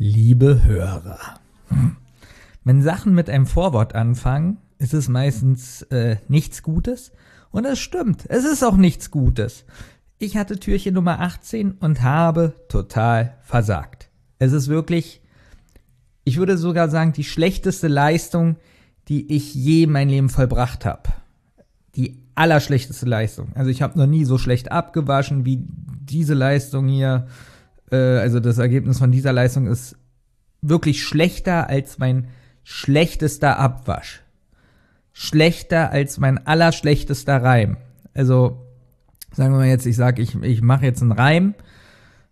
Liebe Hörer. Wenn Sachen mit einem Vorwort anfangen, ist es meistens äh, nichts Gutes. Und es stimmt, es ist auch nichts Gutes. Ich hatte Türchen Nummer 18 und habe total versagt. Es ist wirklich, ich würde sogar sagen, die schlechteste Leistung, die ich je in meinem Leben vollbracht habe. Die allerschlechteste Leistung. Also ich habe noch nie so schlecht abgewaschen wie diese Leistung hier. Äh, also das Ergebnis von dieser Leistung ist wirklich schlechter als mein schlechtester Abwasch. Schlechter als mein allerschlechtester Reim. Also sagen wir mal jetzt, ich sage, ich, ich mache jetzt einen Reim.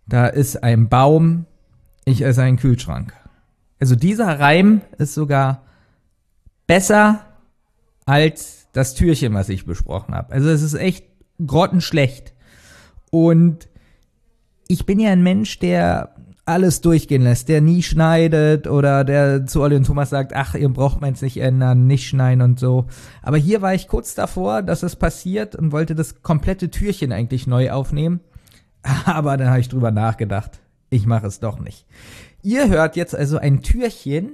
Da ist ein Baum, ich esse einen Kühlschrank. Also dieser Reim ist sogar besser als das Türchen, was ich besprochen habe. Also es ist echt grottenschlecht. Und ich bin ja ein Mensch, der alles durchgehen lässt, der nie schneidet oder der zu Olli und Thomas sagt, ach, ihr braucht meins nicht ändern, nicht schneiden und so. Aber hier war ich kurz davor, dass es passiert und wollte das komplette Türchen eigentlich neu aufnehmen. Aber dann habe ich drüber nachgedacht. Ich mache es doch nicht. Ihr hört jetzt also ein Türchen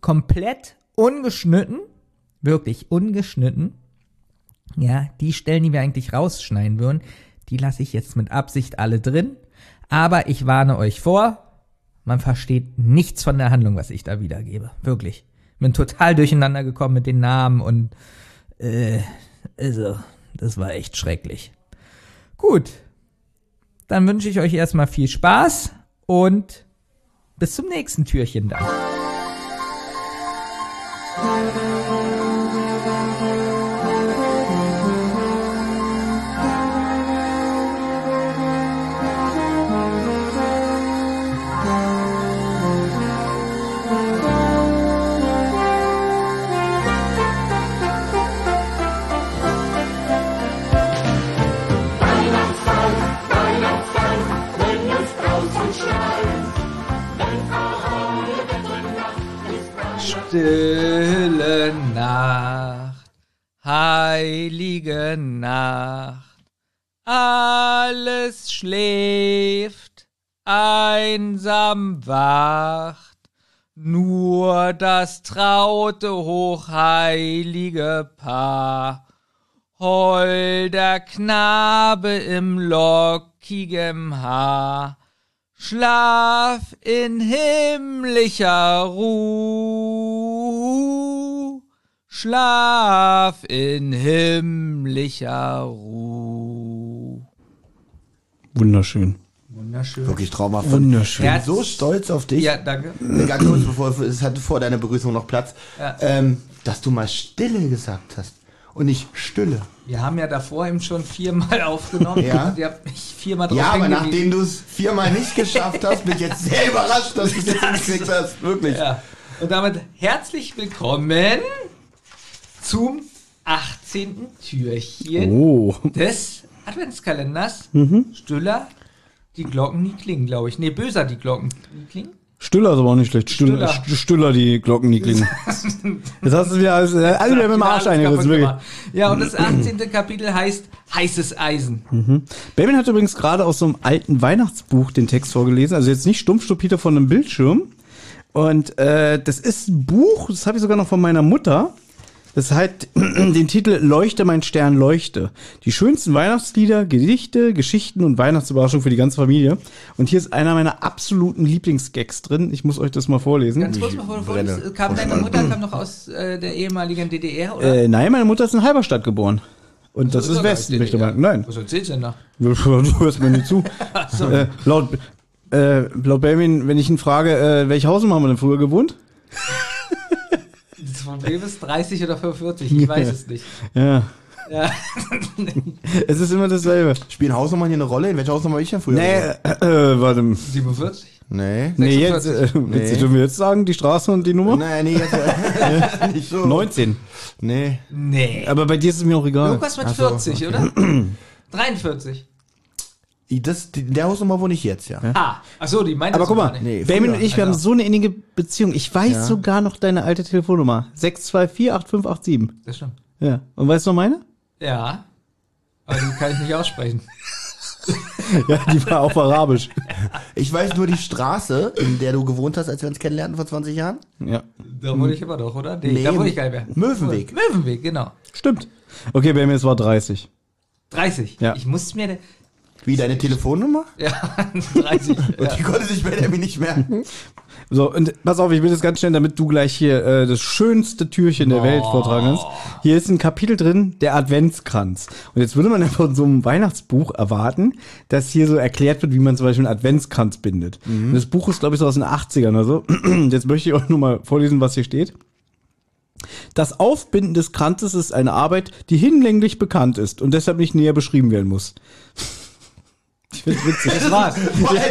komplett ungeschnitten, wirklich ungeschnitten. Ja, die Stellen, die wir eigentlich rausschneiden würden, die lasse ich jetzt mit Absicht alle drin. Aber ich warne euch vor, man versteht nichts von der Handlung, was ich da wiedergebe. Wirklich. Bin total durcheinander gekommen mit den Namen und äh, also, das war echt schrecklich. Gut. Dann wünsche ich euch erstmal viel Spaß und bis zum nächsten Türchen dann. Nur das traute hochheilige Paar, holder Knabe im lockigem Haar, Schlaf in himmlischer Ruh. Schlaf in himmlischer Ruh. Wunderschön. Wunderschön. Wirklich traumhaft. Wunderschön. Ich bin so stolz auf dich. Ja, danke. Ganz kurz, bevor es hatte vor deiner Begrüßung noch Platz, Ja. ähm, dass du mal Stille gesagt hast und nicht Stille. Wir haben ja davor eben schon viermal aufgenommen. Ja. Ihr habt mich viermal drauf Ja, aber nachdem du es viermal nicht geschafft hast, bin ich jetzt sehr überrascht, dass du es jetzt hingekriegt hast. Wirklich. Ja. Und damit herzlich willkommen zum 18. Türchen Oh. des Adventskalenders. Mhm. Stüller, die Glocken nie klingen, glaube ich. Nee, böser, die Glocken nie klingen. Stüller ist aber auch nicht schlecht. Stüller, Stüller. Stüller, Stüller die Glocken, die klingen. Jetzt hast du wieder alles, alle wieder mit dem Arsch eingerissen, kaputt wirklich. Ja, und das 18. Kapitel heißt Heißes Eisen. Benjamin hat übrigens gerade aus so einem alten Weihnachtsbuch den Text vorgelesen, also jetzt nicht stumpf stupide von einem Bildschirm. Und äh, das ist ein Buch, das habe ich sogar noch von meiner Mutter. Das hat den Titel Leuchte, mein Stern, leuchte. Die schönsten Weihnachtslieder, Gedichte, Geschichten und Weihnachtsüberraschungen für die ganze Familie. Und hier ist einer meiner absoluten Lieblingsgags drin. Ich muss euch das mal vorlesen. Ganz kurz, bevor du brenne vorliest, kam deine Mutter kam noch aus äh, der ehemaligen DDR, oder? Äh, nein, meine Mutter ist in Halberstadt geboren. Und das, ist doch gar Westen, nicht möchte man. Nein. Was erzählst du denn da? Du hörst mir nicht zu. äh, laut, äh, laut Benjamin, wenn ich ihn frage, äh, welche Hausnummer haben wir denn früher gewohnt? Das Problem ist 30 oder 45, ich weiß es nicht. Ja. Ja. Es ist immer dasselbe. Spielen Hausnummern hier eine Rolle? In welcher Hausnummer war ich denn früher? Nee, äh, äh, warte. 47? Nee. Nee, jetzt, äh, 46. willst Nee. du mir jetzt sagen, die Straße und die Nummer? Nee, nee, jetzt, nicht so. 19. Nee. Nee. Aber bei dir ist es mir auch egal. Irgendwas mit Ach so, 40, oder? 43. Das, die, der Hausnummer wohne ich jetzt, ja. Ah, achso, die meinte Aber guck mal, Nee, Benjamin früher. und ich, wir haben Also. so eine innige Beziehung. Ich weiß Ja. sogar noch deine alte Telefonnummer. 6248587. Das stimmt. Ja. Und weißt du noch meine? Ja. Aber die kann ich nicht aussprechen. ja, die war auf Arabisch. Ich weiß nur die Straße, in der du gewohnt hast, als wir uns kennenlernten vor 20 Jahren. Ja, Da wohne ich immer noch, oder? Nee, Nee, da wohne ich gar nicht mehr. Möwenweg. Möwenweg, genau. stimmt. Okay, bei mir es war 30. 30. Ja. Ich musste mir... Wie deine Telefonnummer? Ja, 30. Und die konnte sich Benjamin nicht merken. So, und pass auf, ich will das ganz schnell, damit du gleich hier äh, das schönste Türchen der Welt vortragen kannst. Hier ist ein Kapitel drin, der Adventskranz. Und jetzt würde man ja von so einem Weihnachtsbuch erwarten, dass hier so erklärt wird, wie man zum Beispiel einen Adventskranz bindet. Und das Buch ist, glaube ich, so aus den 80ern oder so. Jetzt möchte ich euch nur mal vorlesen, was hier steht. Das Aufbinden des Kranzes ist eine Arbeit, die hinlänglich bekannt ist und deshalb nicht näher beschrieben werden muss. Ich finde witzig. Das war's. Vor allem,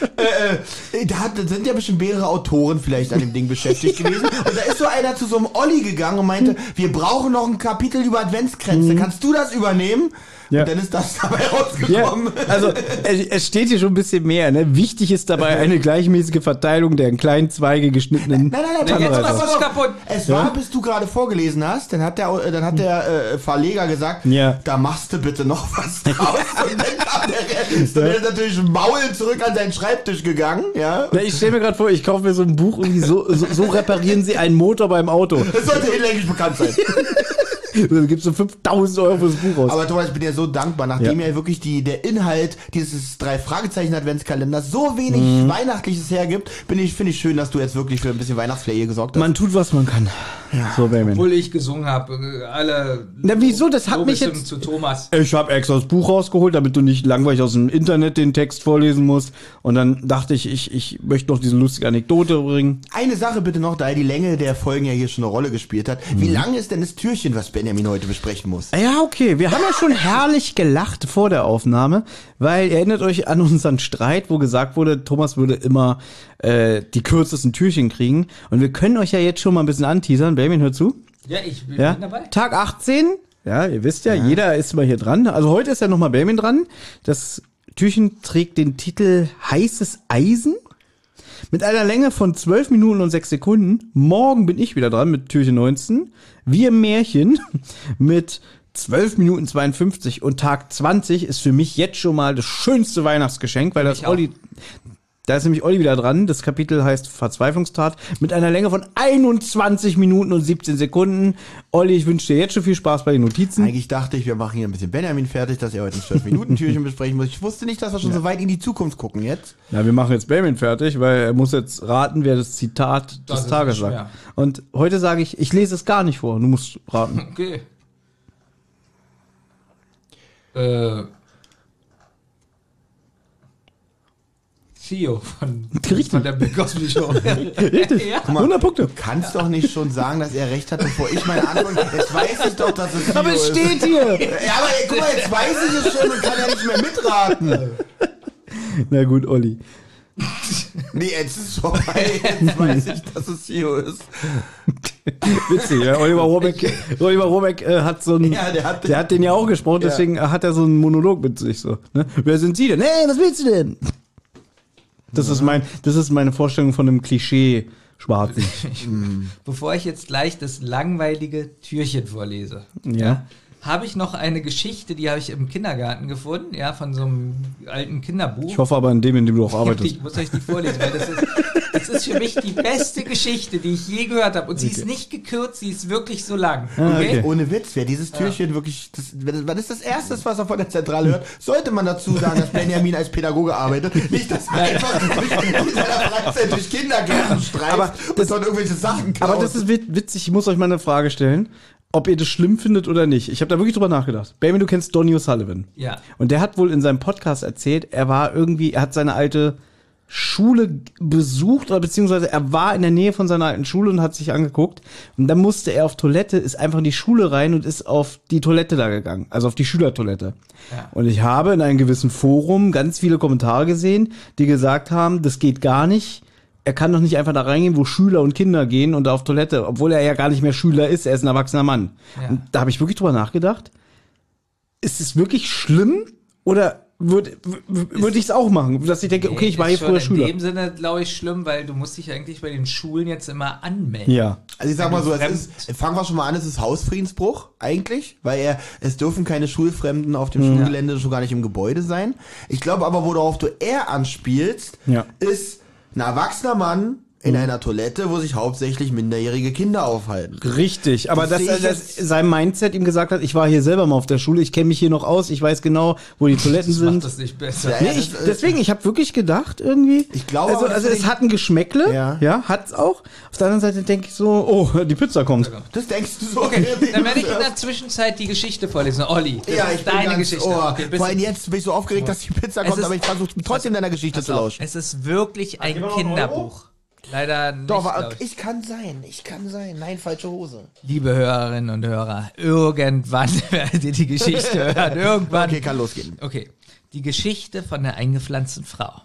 äh, äh, da hat, sind ja bestimmt mehrere Autoren vielleicht an dem Ding beschäftigt gewesen. Und da ist so einer zu so einem Olli gegangen und meinte, wir brauchen noch ein Kapitel über Adventskränze. Kannst du das übernehmen? Ja. Und dann ist das dabei Ja, rausgekommen. also es, steht hier schon ein bisschen mehr. Ne? Wichtig ist dabei eine gleichmäßige Verteilung der in kleinen Zweige geschnittenen Nein, nein, nein, jetzt jetzt du's auf. kaputt. Es war, bis du gerade vorgelesen hast, dann hat der, dann hat der äh, Verleger gesagt, Ja. da machst du bitte noch was draus. Und dann kam der, ist dann natürlich maulend zurück an seinen Schreibtisch gegangen, ja. Na, ich stelle mir gerade vor, ich kaufe mir so ein Buch und die so, so, so reparieren sie einen Motor beim Auto. Das sollte hinlänglich bekannt sein. Da gibst du 5000 Euro fürs Buch aus. Aber Thomas, ich bin dir so dankbar, nachdem ja, wirklich die, der Inhalt dieses drei Fragezeichen Adventskalenders so wenig Mhm. Weihnachtliches hergibt, bin ich, finde ich schön, dass du jetzt wirklich für ein bisschen Weihnachtsflair gesorgt hast. Man tut, was man kann. So, Benjamin. Obwohl ich gesungen habe. Alle. Na, wieso? Das hat mich jetzt- zu Thomas. Ich habe extra das Buch rausgeholt, damit du nicht langweilig aus dem Internet den Text vorlesen musst. Und dann dachte ich, ich, ich möchte noch diese lustige Anekdote bringen. Eine Sache bitte noch, da die Länge der Folgen ja hier schon eine Rolle gespielt hat. Mhm. Wie lang ist denn das Türchen, was Benjamin heute besprechen muss? Ja, okay. Wir haben ja schon herrlich gelacht vor der Aufnahme, weil erinnert euch an unseren Streit, wo gesagt wurde, Thomas würde immer äh, die kürzesten Türchen kriegen. Und wir können euch ja jetzt schon mal ein bisschen anteasern. Benjamin, hör zu. Ja, ich bin Ja? dabei. Tag 18. Ja, ihr wisst ja, jeder ist mal hier dran. Also heute ist ja nochmal Benjamin dran. Das Türchen trägt den Titel Heißes Eisen. Mit einer Länge von 12 Minuten und 6 Sekunden. Morgen bin ich wieder dran mit Türchen 19. Wir im Märchen mit 12 Minuten 52 und Tag 20 ist für mich jetzt schon mal das schönste Weihnachtsgeschenk, weil das. Olli, da ist nämlich Olli wieder dran. Das Kapitel heißt Verzweiflungstat mit einer Länge von 21 Minuten und 17 Sekunden. Olli, ich wünsche dir jetzt schon viel Spaß bei den Notizen. Eigentlich dachte ich, wir machen hier ein bisschen Benjamin fertig, dass er heute ein 12-Minuten-Türchen besprechen muss. Ich wusste nicht, dass wir schon so weit in die Zukunft gucken jetzt. Ja, wir machen jetzt Benjamin fertig, weil er muss jetzt raten, wer das Zitat Das des Tages sagt. Und heute sage ich, ich lese es gar nicht vor. Du musst raten. Okay. Äh. Theo von, Richtig. von der Big Cosby Show. Richtig. Ja. 100 Punkte. Kannst doch nicht schon sagen, dass er recht hat, bevor ich meine Antwort. Jetzt weiß ich doch, dass es Aber Theo es ist. steht hier. Ja, aber ey, guck mal, jetzt weiß ich es schon und kann ja nicht mehr mitraten. Na gut, Olli. Nee, jetzt ist es vorbei. Jetzt weiß ich, dass es Theo ist. Witzig, ja. Oliver Robeck, Oliver Robeck äh, hat so einen, Ja, der hat- der hat den ja auch gesprochen, deswegen hat er so einen Monolog mit sich so. Ne? Wer sind Sie denn? Hey, was willst du denn? Das ist mein, das ist meine Vorstellung von einem Klischee Schwarzen. Bevor ich jetzt gleich das langweilige Türchen vorlese, Ja. habe ich noch eine Geschichte, die habe ich im Kindergarten gefunden, ja, von so einem alten Kinderbuch. Ich hoffe aber an dem, in dem du auch arbeitest. Ich muss euch die vorlesen, weil das ist, das ist für mich die beste Geschichte, die ich je gehört habe. Und sie ist nicht gekürzt, sie ist wirklich so lang. Ah, Okay? okay. Ohne Witz, wer dieses Türchen wirklich, das, wenn- was ist das Erste, was er von der Zentrale hört, sollte man dazu sagen, dass Benjamin als Pädagoge arbeitet. Nicht, dass er einfach durch, in seiner Freizeit durch Kindergärten streift Aber und dort irgendwelche Sachen klaut. Aber das ist wit- witzig, ich muss euch mal eine Frage stellen, ob ihr das schlimm findet oder nicht. Ich habe da wirklich drüber nachgedacht. Baby, du kennst Donny O'Sullivan. Ja. Und der hat wohl in seinem Podcast erzählt, er war irgendwie, er hat seine alte Schule besucht oder beziehungsweise er war in der Nähe von seiner alten Schule und hat sich angeguckt. Und dann musste er auf Toilette, ist einfach in die Schule rein und ist auf die Toilette da gegangen, also auf die Schülertoilette. Ja. Und ich habe in einem gewissen Forum ganz viele Kommentare gesehen, die gesagt haben, das geht gar nicht. Er kann doch nicht einfach da reingehen, wo Schüler und Kinder gehen und da auf Toilette, obwohl er ja gar nicht mehr Schüler ist, er ist ein erwachsener Mann. Ja. Und da habe ich wirklich drüber nachgedacht. Ist es wirklich schlimm oder würde würd ich es auch machen. Dass ich denke, okay, ich war hier früher Schüler. In dem Sinne, glaube ich, schlimm, weil du musst dich eigentlich bei den Schulen jetzt immer anmelden. Ja. Also ich sag mal so, es ist, fangen wir schon mal an, es ist Hausfriedensbruch eigentlich, weil er, es dürfen keine Schulfremden auf dem Schulgelände schon gar nicht im Gebäude sein. Ich glaube aber, worauf du eher anspielst, Ja. ist ein erwachsener Mann in einer Toilette, wo sich hauptsächlich minderjährige Kinder aufhalten. Richtig, aber Das dass sehe er ich das jetzt- sein Mindset ihm gesagt hat, ich war hier selber mal auf der Schule, ich kenne mich hier noch aus, ich weiß genau, wo die Toiletten Das macht sind. das nicht besser. Ja, Nee, ich, deswegen, ich habe wirklich gedacht irgendwie. Ich glaube also, also es hat ein Geschmäckle, Ja. ja, hat's auch. Auf der anderen Seite denke ich so, oh, die Pizza kommt. Das denkst du so. Okay, dann werde ich in der Zwischenzeit die Geschichte vorlesen. Olli, das ja, ich deine ganz Geschichte. Ohr. Okay, Vor allem jetzt bin ich so aufgeregt, dass die Pizza Es kommt, ist- aber ich versuche trotzdem deiner Geschichte zu lauschen. Es ist wirklich ein Kinderbuch. Leider nicht, Doch, ich. ich kann sein, ich kann sein. Nein, falsche Hose. Liebe Hörerinnen und Hörer, irgendwann werdet ihr die Geschichte hören. Irgendwann. Okay, kann losgehen. Okay, die Geschichte von der eingepflanzten Frau.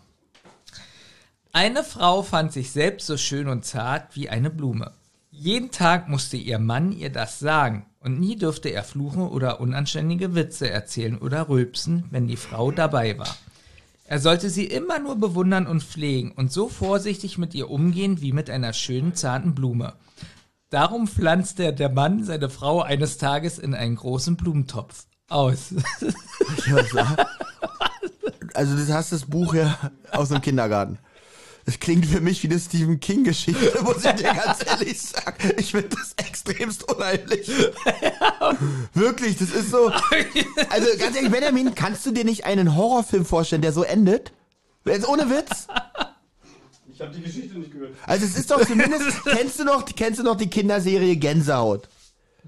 Eine Frau fand sich selbst so schön und zart wie eine Blume. Jeden Tag musste ihr Mann ihr das sagen und nie dürfte er fluchen oder unanständige Witze erzählen oder rülpsen, wenn die Frau dabei war. Er sollte sie immer nur bewundern und pflegen und so vorsichtig mit ihr umgehen wie mit einer schönen, zarten Blume. Darum pflanzte der Mann seine Frau eines Tages in einen großen Blumentopf aus. Also du hast das Buch ja aus dem Kindergarten. Das klingt für mich wie eine Stephen King Geschichte, muss ich dir ganz ehrlich sagen. Ich finde das extremst unheimlich. Wirklich, das ist so. Also ganz ehrlich, Benjamin, kannst du dir nicht einen Horrorfilm vorstellen, der so endet? Jetzt ohne Witz. Ich habe die Geschichte nicht gehört. Also es ist doch zumindest, kennst du noch, kennst du noch die Kinderserie Gänsehaut?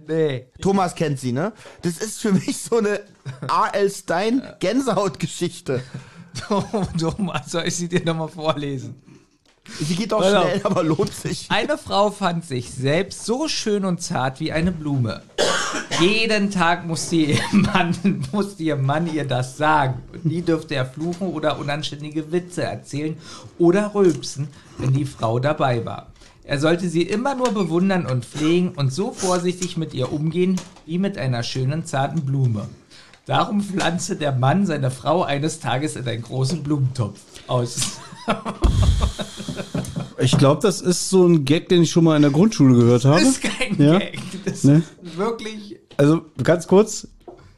Nee. Thomas kennt sie, ne? Das ist für mich so eine A.L. Stein Gänsehaut-Geschichte. Thomas, soll ich sie dir nochmal vorlesen? Sie geht auch auf. schnell, aber lohnt sich. Eine Frau fand sich selbst so schön und zart wie eine Blume. Jeden Tag musste ihr Mann, musste ihr Mann ihr das sagen. Und nie dürfte er fluchen oder unanständige Witze erzählen oder rülpsen, wenn die Frau dabei war. Er sollte sie immer nur bewundern und pflegen und so vorsichtig mit ihr umgehen wie mit einer schönen, zarten Blume. Darum pflanzte der Mann seine Frau eines Tages in einen großen Blumentopf aus. Ich glaube, das ist so ein Gag, den ich schon mal in der Grundschule gehört habe. Das ist kein Ja? Gag. Das Ne? ist wirklich. Also ganz kurz,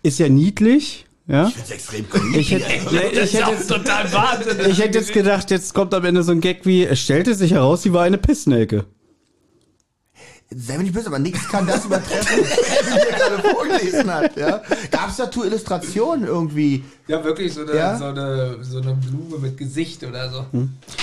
ist ja niedlich, ja. Das ist extrem creepy. Ich hätte, nee, ich hätte jetzt, total ich hätte jetzt gedacht, jetzt kommt am Ende so ein Gag wie, es stellte sich heraus, sie war eine Pissnelke. Sei mir nicht böse, aber nichts kann das übertreffen, was er mir gerade vorgelesen hat. Ja? Gab es dazu Illustrationen irgendwie? Ja, wirklich so eine, Ja? so, eine, so eine Blume mit Gesicht oder so.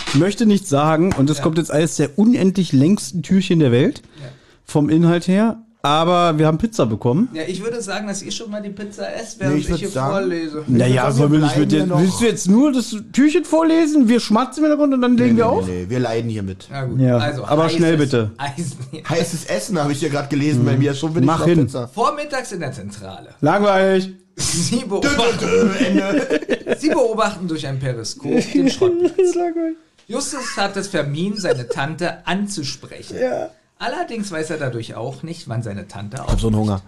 Ich möchte nicht sagen, und das kommt jetzt eines der unendlich längsten Türchen der Welt, Ja. vom Inhalt her, aber wir haben Pizza bekommen. Ja, ich würde sagen, dass ihr schon mal die Pizza esst, während Nee, ich ich, hier sagen- vorlese. Naja, wir wollen wir nicht bleiben mit hier dir, willst du jetzt nur das Türchen vorlesen, wir schmatzen im Hintergrund und dann legen wir auf? Nee, nee, wir leiden hier mit. Ja, gut. Ja, also, aber heißes schnell bitte. Eisen. Heißes Essen habe ich ja gerade gelesen bei mir. Schon bin Mach ich hin. Pizza. Vormittags in der Zentrale. Langweilig. Sie beobachten, Sie beobachten durch ein Periskop den Schrottplatz. Justus hat es vermieden, seine Tante anzusprechen. Allerdings weiß er dadurch auch nicht, wann seine Tante auf so einen Hunger.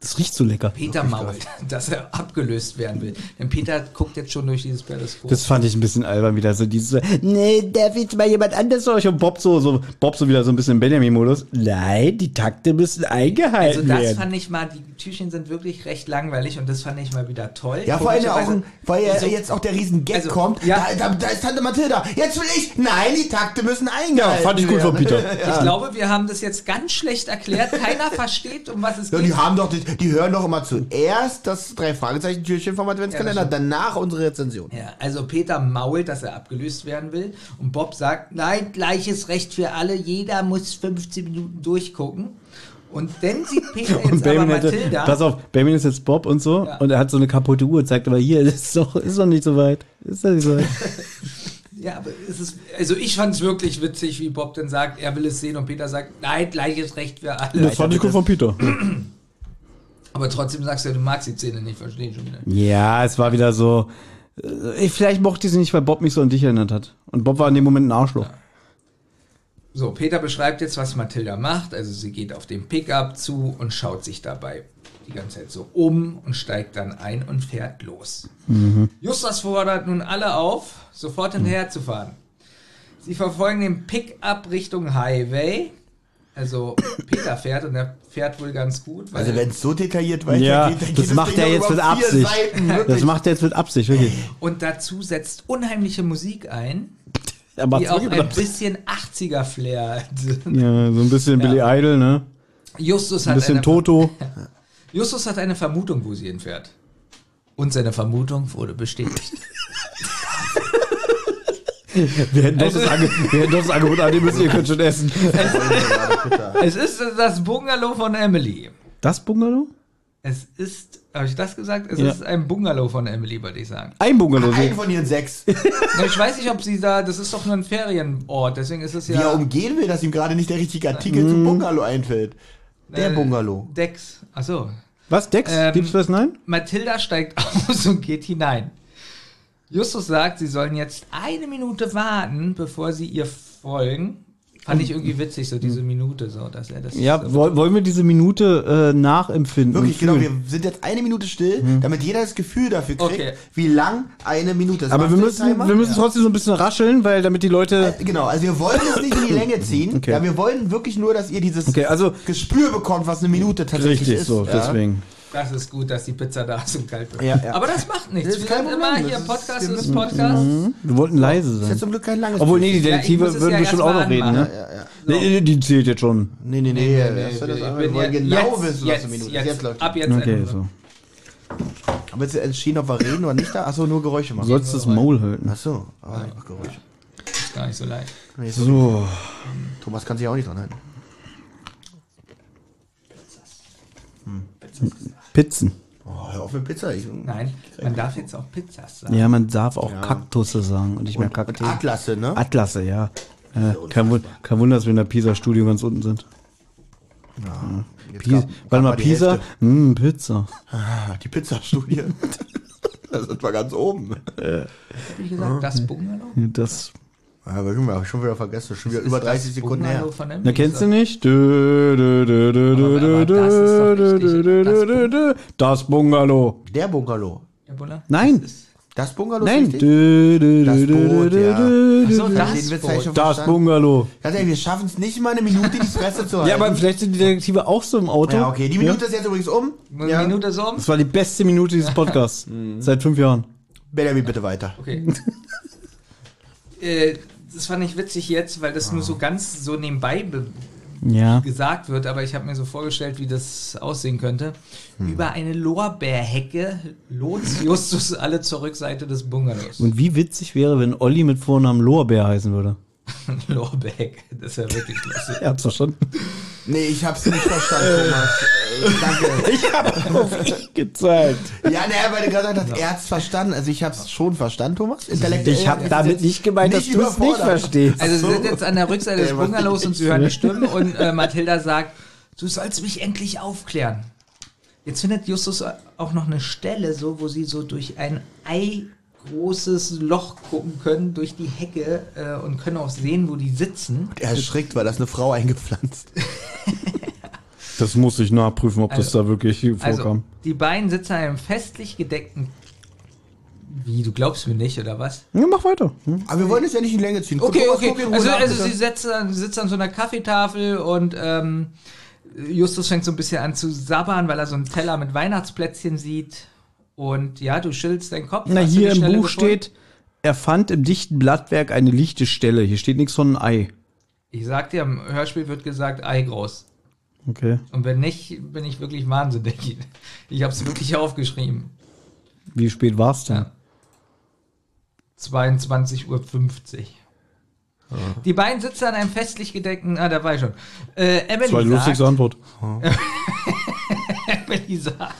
Das riecht so lecker. Peter mault, dass er abgelöst werden will. Denn Peter guckt jetzt schon durch dieses Periskop. Das fand ich ein bisschen albern wieder. So dieses, nee, darf jetzt mal jemand anders durch? Und Bob so, so, Bob so wieder so ein bisschen im Benjamin-Modus. Nein, die Takte müssen also eingehalten das werden. fand ich mal, die Türchen sind wirklich recht langweilig und das fand ich mal wieder toll. Ja, vor allem ja auch, ein, weil ja Also- jetzt auch der riesen Gag also, kommt. ja. Da, da, da ist Tante Mathilda. Jetzt will ich. Nein, die Takte müssen ja, eingehalten fand ich gut von werden. Peter. Ich glaube, wir haben das jetzt ganz schlecht erklärt. Keiner versteht, um was es Ja, geht. die haben doch, die, die hören doch immer zuerst das drei Fragezeichen Türchen vom Adventskalender, Ja, danach unsere Rezension. Ja, also Peter mault, dass er abgelöst werden will. Und Bob sagt, nein, gleiches Recht für alle. Jeder muss 15 Minuten durchgucken. Und dann sieht Peter jetzt aber Mathilda. pass auf, Benjamin ist jetzt Bob und so Ja. und er hat so eine kaputte Uhr, zeigt aber hier, das ist doch, ist doch nicht so weit. Ist doch nicht so weit. Ja, aber es ist, also ich fand es wirklich witzig, wie Bob dann sagt, er will es sehen und Peter sagt, nein, gleiches Recht für alle. Das fand ich gut von Peter. Aber trotzdem sagst du, ja, du magst die Szene nicht, verstehe ich schon wieder. Ja, es war wieder so, äh, vielleicht mochte ich sie nicht, weil Bob mich so an dich erinnert hat. Und Bob war in dem Moment ein Arschloch. So, Peter beschreibt jetzt, was Mathilda macht. Also sie geht auf den Pickup zu und schaut sich dabei die ganze Zeit so um und steigt dann ein und fährt los. Justus fordert nun alle auf, sofort hinterher zu fahren. Sie verfolgen den Pickup Richtung Highway. Also Peter fährt und er fährt wohl ganz gut. Weil Also wenn es so detailliert weitergeht, Ja, dann geht das das macht er jetzt mit Absicht. Seiten, Das macht er jetzt mit Absicht, wirklich. und dazu setzt unheimliche Musik ein, Er die auch ein bisschen 80er Flair hat. Ja, so ein bisschen Billy Idol, ne? Justus Ein hat bisschen eine, Toto. Justus hat eine Vermutung, wo sie hinfährt. Und seine Vermutung wurde bestätigt. Wir hätten doch das, Ange wir hätten doch das Angebot annehmen müssen, ihr könnt schon essen. es ist das Bungalow von Emily. Das Bungalow? Es ist, habe ich das gesagt? Es Ja. ist ein Bungalow von Emily, würde ich sagen. Ein Bungalow. Ein von ihren sechs. Na, Ich weiß nicht, ob sie da, das ist doch nur ein Ferienort, deswegen ist es Wie er ja umgehen will, dass ihm gerade nicht der richtige Artikel zum Bungalow einfällt. Der Äh, Bungalow. Dex. Achso. Was, Dex? Ähm, Gibt's was? Nein? Mathilda steigt aus und geht hinein. Justus sagt, sie sollen jetzt eine Minute warten, bevor sie ihr folgen. Fand ich irgendwie witzig, so diese Minute, so, dass er das. Ja, so, woll- wollen wir diese Minute äh, nachempfinden? Wirklich, genau. Wir sind jetzt eine Minute still, damit jeder das Gefühl dafür kriegt, Okay. wie lang eine Minute ist. Aber wir müssen, wir müssen trotzdem so ein bisschen rascheln, weil damit die Leute. Äh, Genau, also wir wollen es nicht in die Länge ziehen. Okay. Ja, wir wollen wirklich nur, dass ihr dieses Okay, also Gespür bekommt, was eine Minute tatsächlich richtig ist. so, ja. deswegen. Das ist gut, dass die Pizza da ist und kalt wird. Ja, ja. Aber das macht nichts. Das ist wir kein sind Problem, immer hier, ist- Podcast ist müssen- Podcast. Wir wollten leise Das ist sein. zum Glück kein langes Obwohl, nee, die. Detektive es würden ja bestimmt auch noch reden, ne? Ja, ja. Nee, nee, die zählt jetzt schon. Nee, nee, nee, Nee, ja, wir wollen ja- genau jetzt, wissen, was eine Minute ist. jetzt, Jetzt läuft. ab jetzt Okay, Ende. so. Aber jetzt entschieden, ob wir reden oder nicht da? Achso, nur Geräusche Du machen. sollst das Maul halten. Achso, aber einfach Geräusche. Ist gar nicht so leicht. Nee, so. So. Thomas kann sich auch nicht dran halten. Pizzen. Oh, hör auf mit Pizza. Ich, Nein, man darf jetzt auch Pizzas sagen. Ja, man darf auch Kaktusse sagen und nicht mehr Kakteen. Atlasse, ne? Atlasse, ja. Äh, kein, Wun kein Wunder, dass wir in der Pisa-Studio ganz unten sind. Jetzt Pisa, gab- warte mal, die Pisa? Hälfte. Hm, Pizza. Ah, die Pizzastudie. da sind wir ganz oben. Wie gesagt, das Bungalow? Das. Ja, aber wir haben schon wieder vergessen. Schon wieder Ist über das 30 Sekunden her. Na, kennst du nicht? Das ist Bungalow. Der Bungalow. Der Buller? Nein. Das ist- Bungalow Nein. ist Das Boot, ja. das. Bungalow. Ganz ehrlich, wir schaffen es nicht mal eine Minute die Fresse zu halten. Ja, aber vielleicht sind die Detektive auch so im Auto. Ja, okay. Die Minute ist jetzt übrigens um. Ja. Minute so um? Das war die beste Minute dieses Podcasts. Seit fünf Jahren. Benjamin, bitte weiter. Okay. das fand ich witzig jetzt, weil das nur so ganz so nebenbei be Ja. gesagt wird, aber ich habe mir so vorgestellt, wie das aussehen könnte. Über eine Lorbeerhecke lohnt Justus alle zur Rückseite des Bungalows. Und wie witzig wäre, wenn Olli mit Vornamen Lorbeer heißen würde. Lorbeerhecke, das wäre wirklich lustig. Er hat's verstanden. Nee, ich hab's nicht verstanden, Thomas. Äh, danke. Ich habe auf ihn gezeigt. Ja, naja, weil du gerade gesagt hast, er hat's verstanden. Also ich hab's schon verstanden, Thomas. Intellektuell. Ich habe damit nicht gemeint, dass du es nicht verstehst. Also sie sind jetzt an der Rückseite des Bungalows und ich- sie hören die Stimmen und äh, Mathilda sagt, du sollst mich endlich aufklären. Jetzt findet Justus auch noch eine Stelle, so wo sie so durch ein Ei großes Loch gucken können durch die Hecke äh, und können auch sehen, wo die sitzen. Er erschrickt, weil das eine Frau eingepflanzt. Das muss ich nachprüfen, ob das Also- da wirklich vorkam. Also die beiden sitzen an einem festlich gedeckten. Wie, du glaubst mir nicht, oder was? ja, mach weiter. Hm? Aber wir wollen es ja nicht in die Länge ziehen. Okay, okay. guck Ruhe Also, also sie sitzt, an- sie sitzt an so einer Kaffeetafel und ähm, Justus fängt so ein bisschen an zu sabbern, weil er so einen Teller mit Weihnachtsplätzchen sieht. Und ja, du schüttelst deinen Kopf. Na, Hast hier im Buch gefunden? steht, er fand im dichten Blattwerk eine lichte Stelle. Hier steht nichts von einem Ei. Ich sag dir, im Hörspiel wird gesagt, Ei groß. Okay. Und wenn nicht, bin ich wirklich wahnsinnig. Ich habe es wirklich aufgeschrieben. Wie spät war's denn? Ja. 22.50 Uhr. Die beiden sitzen an einem festlich gedeckten. Ah, da war ich schon. Äh, Emily Das war die sagt, lustigste Antwort. Emily sagt,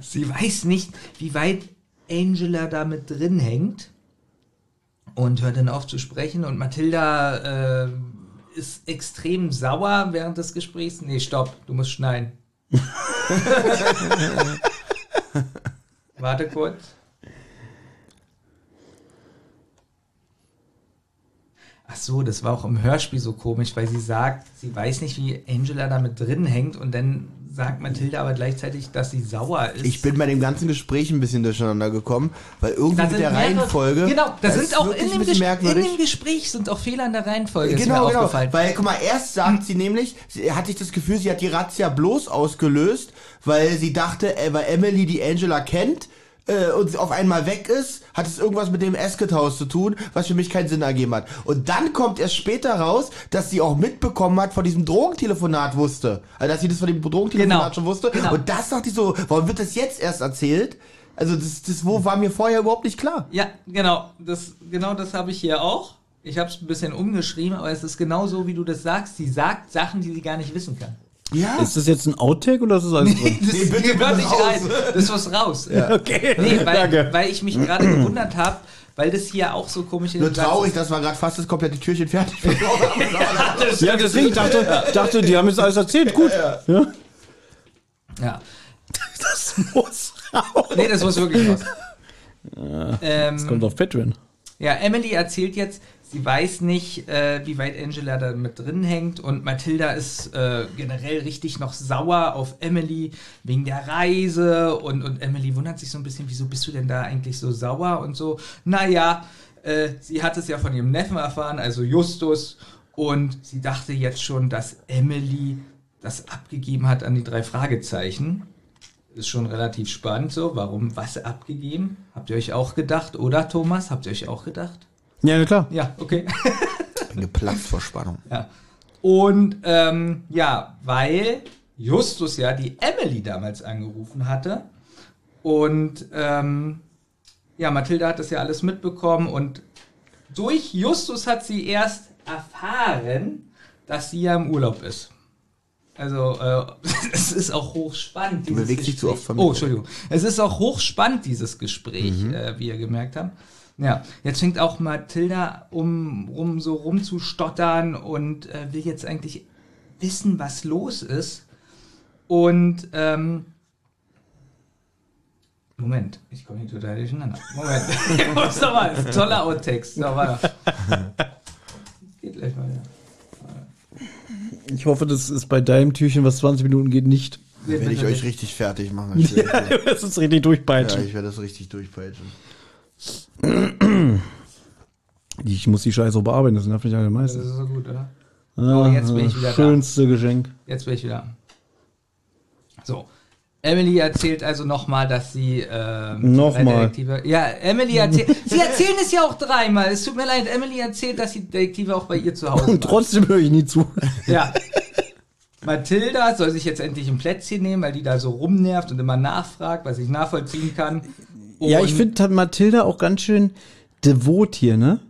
sie weiß nicht, wie weit Angela da mit drin hängt. Und hört dann auf zu sprechen. Und Mathilda äh, ist extrem sauer während des Gesprächs. Nee, stopp, du musst schneiden. Warte kurz. Ach so, das war auch im Hörspiel so komisch, weil sie sagt, sie weiß nicht, wie Angela da mit drin hängt und dann sagt Mathilda aber gleichzeitig, dass sie sauer ist. Ich bin bei dem ganzen Gespräch ein bisschen durcheinander gekommen, weil irgendwie mit der Reihenfolge. Genau, da das sind ist auch in dem, Ges in merkwürdig. dem Gespräch sind auch Fehler in der Reihenfolge. Genau, genau. aufgefallen. Weil, guck mal, erst sagt sie nämlich, sie hatte ich das Gefühl, sie hat die Razzia bloß ausgelöst, weil sie dachte, weil Emily die Angela kennt äh, und sie auf einmal weg ist, hat es irgendwas mit dem Esket-Haus zu tun, was für mich keinen Sinn ergeben hat. Und dann kommt erst später raus, dass sie auch mitbekommen hat, von diesem Drogentelefonat wusste. Also, dass sie das von dem Drogentelefonat Genau. schon wusste. Genau. Und das dachte ich so, warum wird das jetzt erst erzählt? Also, das, das wo war mir vorher überhaupt nicht klar. Ja, genau. Das, genau das habe ich hier auch. Ich habe es ein bisschen umgeschrieben, aber es ist genau so, wie du das sagst. Sie sagt Sachen, die sie gar nicht wissen kann. Ja. Ist das jetzt ein Outtake oder ist das alles drin? Das Nee, bitte, gehört nicht raus. rein. Das muss raus. Okay, Nee, weil, danke. weil ich mich gerade gewundert habe, weil das hier auch so komisch in Nur traurig, ist. dass wir gerade fast das komplette Türchen fertig haben. Ja, deswegen ich dachte, dachte, die haben jetzt alles erzählt. Gut. Ja. Ja. Das muss raus. Nee, das muss wirklich raus. ähm, Kommt auf Patreon. Ja, Emily erzählt jetzt, sie weiß nicht, äh, wie weit Angela da mit drin hängt und Mathilda ist äh, generell richtig noch sauer auf Emily wegen der Reise und, und Emily wundert sich so ein bisschen, wieso bist du denn da eigentlich so sauer und so. Naja, äh, sie hat es ja von ihrem Neffen erfahren, also Justus, und sie dachte jetzt schon, dass Emily das abgegeben hat an die drei Fragezeichen. Ist schon relativ spannend so. Warum was abgegeben? Habt ihr euch auch gedacht, oder Thomas? Habt ihr euch auch gedacht? Ja, na klar. Ja, okay. bin geplatzt vor Spannung. ja. Und ähm, ja, weil Justus ja die Emily damals angerufen hatte. Und ähm, ja, Mathilda hat das ja alles mitbekommen und durch Justus hat sie erst erfahren, dass sie ja im Urlaub ist. Also, äh, es ist auch hochspannend. Du dieses bewegst dich zu Gespräch. oft von mir. Oh, Entschuldigung. Es ist auch hochspannend, dieses Gespräch, Mhm. äh, wie ihr gemerkt habt. Ja, jetzt fängt auch Mathilda um, um so rumzustottern und äh, will jetzt eigentlich wissen, was los ist. Und, ähm, Moment, ich komme hier total durcheinander. Moment, ich muss noch mal, das ist ein toller Outtext. So, warte. Geht gleich mal, ja. Ich hoffe, das ist bei deinem Türchen, was 20 Minuten geht, nicht. Werde ich euch richtig fertig machen. Ich werde- Das ist richtig ja, durchpeitschen. ich werde das richtig durchpeitschen. Ich muss die Scheiße bearbeiten, das nervt mich alle Das meisten. ist so gut, oder? Ah, jetzt bin ich wieder da. Schönste Geschenk. Jetzt bin ich wieder. So. Emily erzählt also nochmal, dass sie ähm, Nochmal. Ja, Emily erzählt. sie erzählen es ja auch dreimal. Es tut mir leid. Emily erzählt, dass die Detektive auch bei ihr zu Hause Und trotzdem höre ich nie zu. Ja. Mathilda soll sich jetzt endlich ein Plätzchen nehmen, weil die da so rumnervt und immer nachfragt, was ich nachvollziehen kann. Ja, ich Und finde Mathilda auch ganz schön devot hier, ne?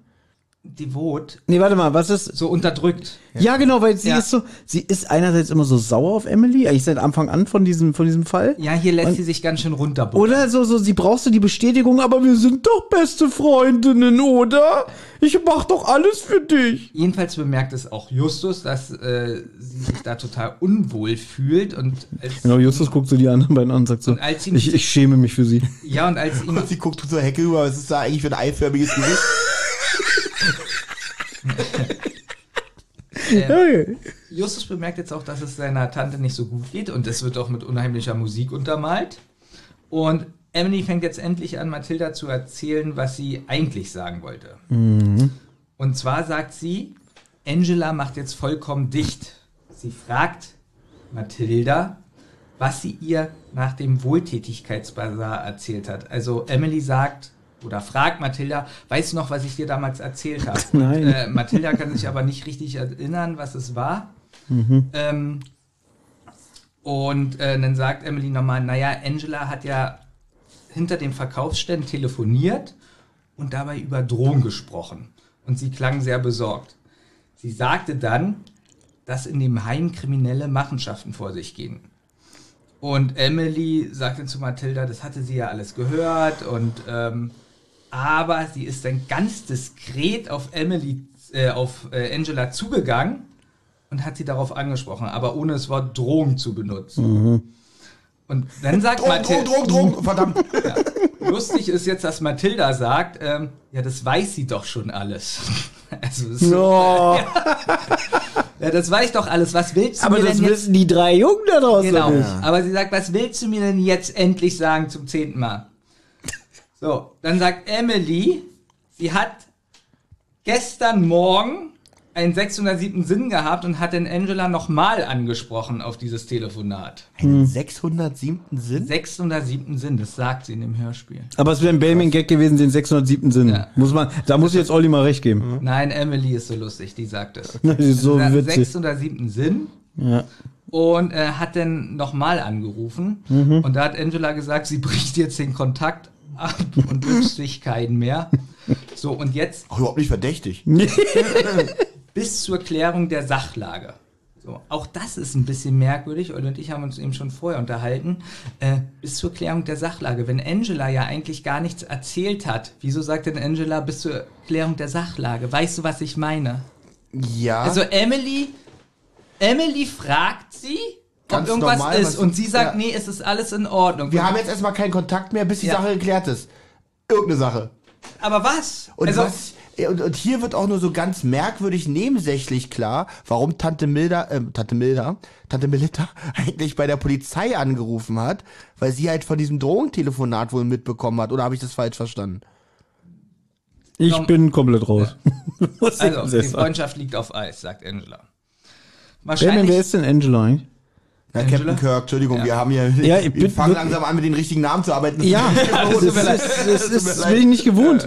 Devot, Nee, warte mal, was ist. so unterdrückt. Ja, genau, weil sie Ja. ist so, sie ist einerseits immer so sauer auf Emily, eigentlich seit Anfang an von diesem, von diesem Fall. Ja, hier lässt Und- sie sich ganz schön runterbuttern. Oder so, so, sie brauchst du die Bestätigung, aber wir sind doch beste Freundinnen, oder? Ich mach doch alles für dich. Jedenfalls bemerkt es auch Justus, dass äh, sie sich da total unwohl fühlt und Genau, Justus guckt so die anderen beiden an und sagt so, Und ich, ich schäme mich für sie. ja und als ihm Und sie guckt zur Hecke rüber, was ist da eigentlich für ein eiförmiges Gesicht? Okay. Justus bemerkt jetzt auch, dass es seiner Tante nicht so gut geht und es wird auch mit unheimlicher Musik untermalt. Und Emily fängt jetzt endlich an, Mathilda zu erzählen, was sie eigentlich sagen wollte. Und zwar sagt sie, Angela macht jetzt vollkommen dicht. Sie fragt Mathilda, was sie ihr nach dem Wohltätigkeitsbasar erzählt hat. Also Emily sagt oder fragt Mathilda, weißt du noch, was ich dir damals erzählt habe? Nein. Und, äh, Mathilda kann sich aber nicht richtig erinnern, was es war. Ähm, und äh, dann sagt Emily nochmal, naja, Angela hat ja hinter dem Verkaufsständen telefoniert und dabei über Drohnen gesprochen. Und sie klang sehr besorgt. Sie sagte dann, dass in dem Heim kriminelle Machenschaften vor sich gehen. Und Emily sagte zu Mathilda, das hatte sie ja alles gehört und ähm, aber sie ist dann ganz diskret auf Emily, äh, auf äh, Angela zugegangen und hat sie darauf angesprochen, aber ohne das Wort Drohung zu benutzen. Und dann sagt Drogen, Mathilda, Drogen, Drogen, Drogen, verdammt. lustig ist jetzt, dass Mathilda sagt, ähm, ja, das weiß sie doch schon alles. Also, es ist so, Oh, ja, das weiß doch alles. Was willst du aber mir das denn jetzt? wissen die drei Jungen da draußen Genau. nicht. Aber sie sagt, was willst du mir denn jetzt endlich sagen zum zehnten Mal? So, dann sagt Emily, sie hat gestern Morgen einen 607. Sinn gehabt und hat den Angela nochmal angesprochen auf dieses Telefonat. Einen 607. Sinn? 607. Sinn, das sagt sie in dem Hörspiel. Aber es wäre ein Baming-Gag gewesen, den 607. Sinn. Ja. Muss man, da muss ich jetzt Olli mal recht geben. Nein, Emily ist so lustig, die sagt es. Ist so witzig. 607. Sinn Ja. und äh, hat dann nochmal angerufen. Mhm. Und da hat Angela gesagt, sie bricht jetzt den Kontakt ab und wünscht sich keinen mehr. So, und jetzt Auch überhaupt nicht verdächtig. bis zur Klärung der Sachlage. So, auch das ist ein bisschen merkwürdig. Olli und ich haben uns eben schon vorher unterhalten. Äh, bis zur Klärung der Sachlage. Wenn Angela ja eigentlich gar nichts erzählt hat, wieso sagt denn Angela bis zur Klärung der Sachlage? Weißt du, was ich meine? Ja. Also Emily, Emily fragt sie, Ganz ob irgendwas normal, ist. Und sie sagt, ja. nee, es ist alles in Ordnung. wir haben jetzt erstmal keinen Kontakt mehr, bis die Ja. Sache geklärt ist. Irgendeine Sache. aber was? Und, also, was, und, und hier wird auch nur so ganz merkwürdig nebensächlich klar, warum Tante Milda, äh, Tante Milda, Tante Melita eigentlich bei der Polizei angerufen hat, weil sie halt von diesem Drogentelefonat wohl mitbekommen hat. Oder habe ich das falsch verstanden? Ich Komm. bin komplett raus. Ich also die. Freundschaft liegt auf Eis, sagt Angela. Wahrscheinlich, wer ist denn Angela eigentlich? Na, Angela? Captain Kirk, Entschuldigung, wir haben hier, Ja, ich wir fangen langsam an, mit den richtigen Namen zu arbeiten. Ja, das, ist, ist, bin ich nicht gewohnt.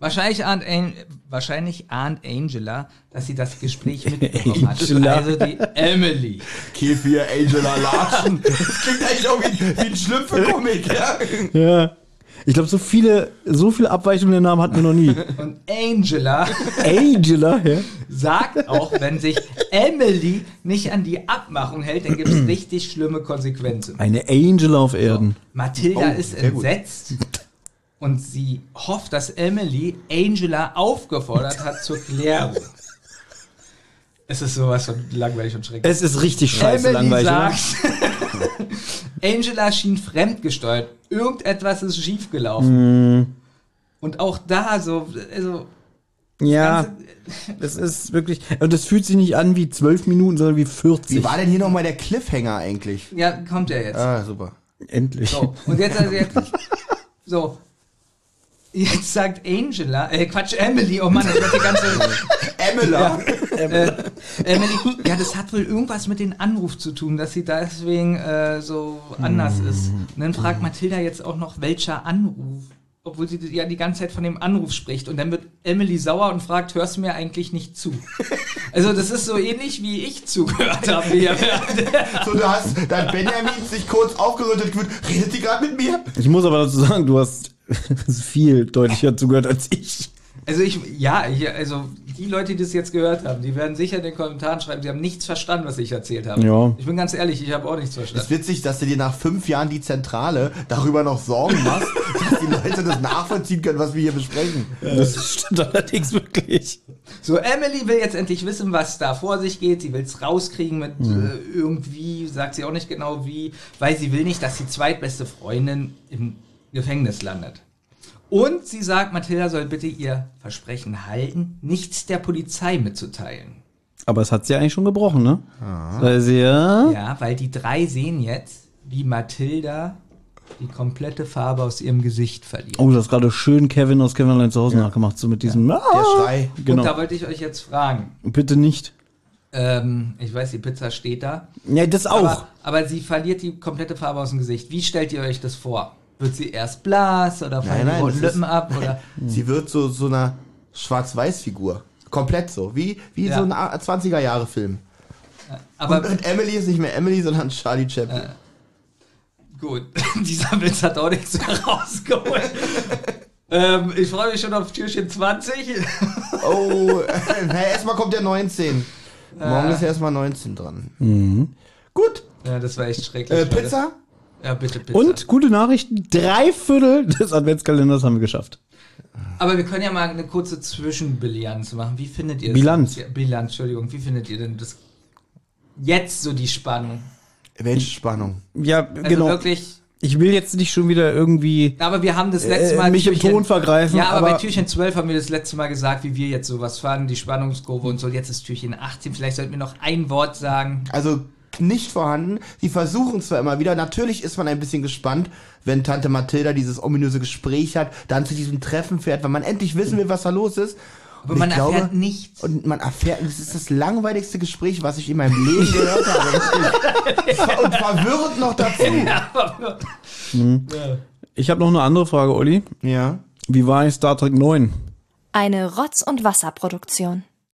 wahrscheinlich, ahnt, wahrscheinlich ahnt Angela, dass sie das Gespräch mitbekommen hat. Angela. Also die Emily. Kefir, Angela Latschen. Das klingt eigentlich auch wie, wie ein Schlümpfe-Comic, ja? Ja. Ich glaube, so viele, so viele Abweichungen der Namen hatten wir noch nie. Und Angela Angela, ja. sagt auch, wenn sich Emily nicht an die Abmachung hält, dann gibt es richtig schlimme Konsequenzen. Eine Angela auf Erden. Oh, Mathilda ist sehr gut. entsetzt und sie hofft, dass Emily Angela aufgefordert hat zur Klärung. Es ist sowas von langweilig und schrecklich. Es ist richtig scheiße Emily langweilig. oder? sagt, Angela schien fremdgesteuert. Irgendetwas ist schiefgelaufen. Mm. Und auch da so, also, Ja, es ist wirklich, und es fühlt sich nicht an wie zwölf Minuten, sondern wie 40. Wie war denn hier nochmal der Cliffhanger eigentlich? ja, kommt ja jetzt. Ah, super. Endlich. So, und jetzt, also jetzt, so. Jetzt sagt Angela, äh, Quatsch, Emily, oh Mann, das wird die ganze, Emila. äh, Emily, ja, das hat wohl irgendwas mit dem Anruf zu tun, dass sie deswegen äh, so anders ist. Und dann fragt Mathilda jetzt auch noch, welcher Anruf? Obwohl sie ja die ganze Zeit von dem Anruf spricht. Und dann wird Emily sauer und fragt, hörst du mir eigentlich nicht zu? Also das ist so ähnlich, wie ich zugehört habe. hier. So, da, hast, da hat Benjamin sich kurz aufgerüttelt gefühlt. Redet die gerade mit mir? Ich muss aber dazu sagen, du hast viel deutlicher zugehört als ich. Also ich, ja, ich, also die Leute, die das jetzt gehört haben, die werden sicher in den Kommentaren schreiben, die haben nichts verstanden, was ich erzählt habe. Ja. Ich bin ganz ehrlich, ich habe auch nichts Es verstanden. ist witzig, dass du dir nach fünf Jahren die Zentrale darüber noch Sorgen machst, dass die Leute das nachvollziehen können, was wir hier besprechen. Das stimmt allerdings wirklich. So, Emily will jetzt endlich wissen, was da vor sich geht. Sie will es rauskriegen mit äh, irgendwie, sagt sie auch nicht genau wie, weil sie will nicht, dass die zweitbeste Freundin im Gefängnis landet. Und sie sagt, Mathilda soll bitte ihr Versprechen halten, nichts der Polizei mitzuteilen. Aber es hat sie eigentlich schon gebrochen, ne? Also ja. Ja, weil die drei sehen jetzt, wie Mathilda die komplette Farbe aus ihrem Gesicht verliert. Oh, du hast gerade schön Kevin aus Kevin allein zu Hause nachgemacht, so mit diesem. Der Ah, Schrei. genau. Und da wollte ich euch jetzt fragen. Bitte nicht. Ähm, ich weiß, die Pizza steht da. Ja, das auch. Aber, aber sie verliert die komplette Farbe aus dem Gesicht. Wie stellt ihr euch das vor? Wird sie erst blass oder fallen Nein, nein, die das ist- Lippen ab? Oder? Sie wird so, so einer Schwarz-Weiß-Figur. Komplett so. Wie, wie Ja. so ein 20er-Jahre-Film. Aber Und, und Emily ist nicht mehr Emily, sondern Charlie Chaplin. gut, dieser Witz hat auch nichts mehr rausgeholt. ähm, ich freue mich schon auf Türchen 20. Oh, äh, erstmal kommt der 19. Morgen ist erstmal 19 dran. Gut. ja, das war echt schrecklich. Äh. Pizza? Ja, bitte Pizza. Und gute Nachrichten, drei Viertel des Adventskalenders haben wir geschafft. Aber wir können ja mal eine kurze Zwischenbilanz machen. Wie findet ihr Bilanz. Ja, Bilanz, Entschuldigung. Wie findet ihr denn das jetzt so die Spannung? Welche Spannung? Ja, Also genau. wirklich. Ich will jetzt nicht schon wieder irgendwie Aber wir haben das letzte Äh, Mal. mich im Ton vergreifen, Ja, aber, bei aber- Türchen 12 haben wir das letzte Mal gesagt, wie wir jetzt sowas fanden, die Spannungskurve und so. Jetzt ist Türchen 18. Vielleicht sollten wir noch ein Wort sagen. Also nicht vorhanden. Sie versuchen zwar immer wieder. Natürlich ist man ein bisschen gespannt, wenn Tante Mathilda dieses ominöse Gespräch hat, dann zu diesem Treffen fährt, weil man endlich wissen will, was da los ist. Aber Und man ich glaube- erfährt nichts. Und man erfährt, das ist das langweiligste Gespräch, was ich in meinem Leben gehört habe. Und verwirrend noch dazu. Ich habe noch eine andere Frage, Olli. Ja. Wie war eigentlich Star Trek 9? Eine Rotz- und Wasserproduktion.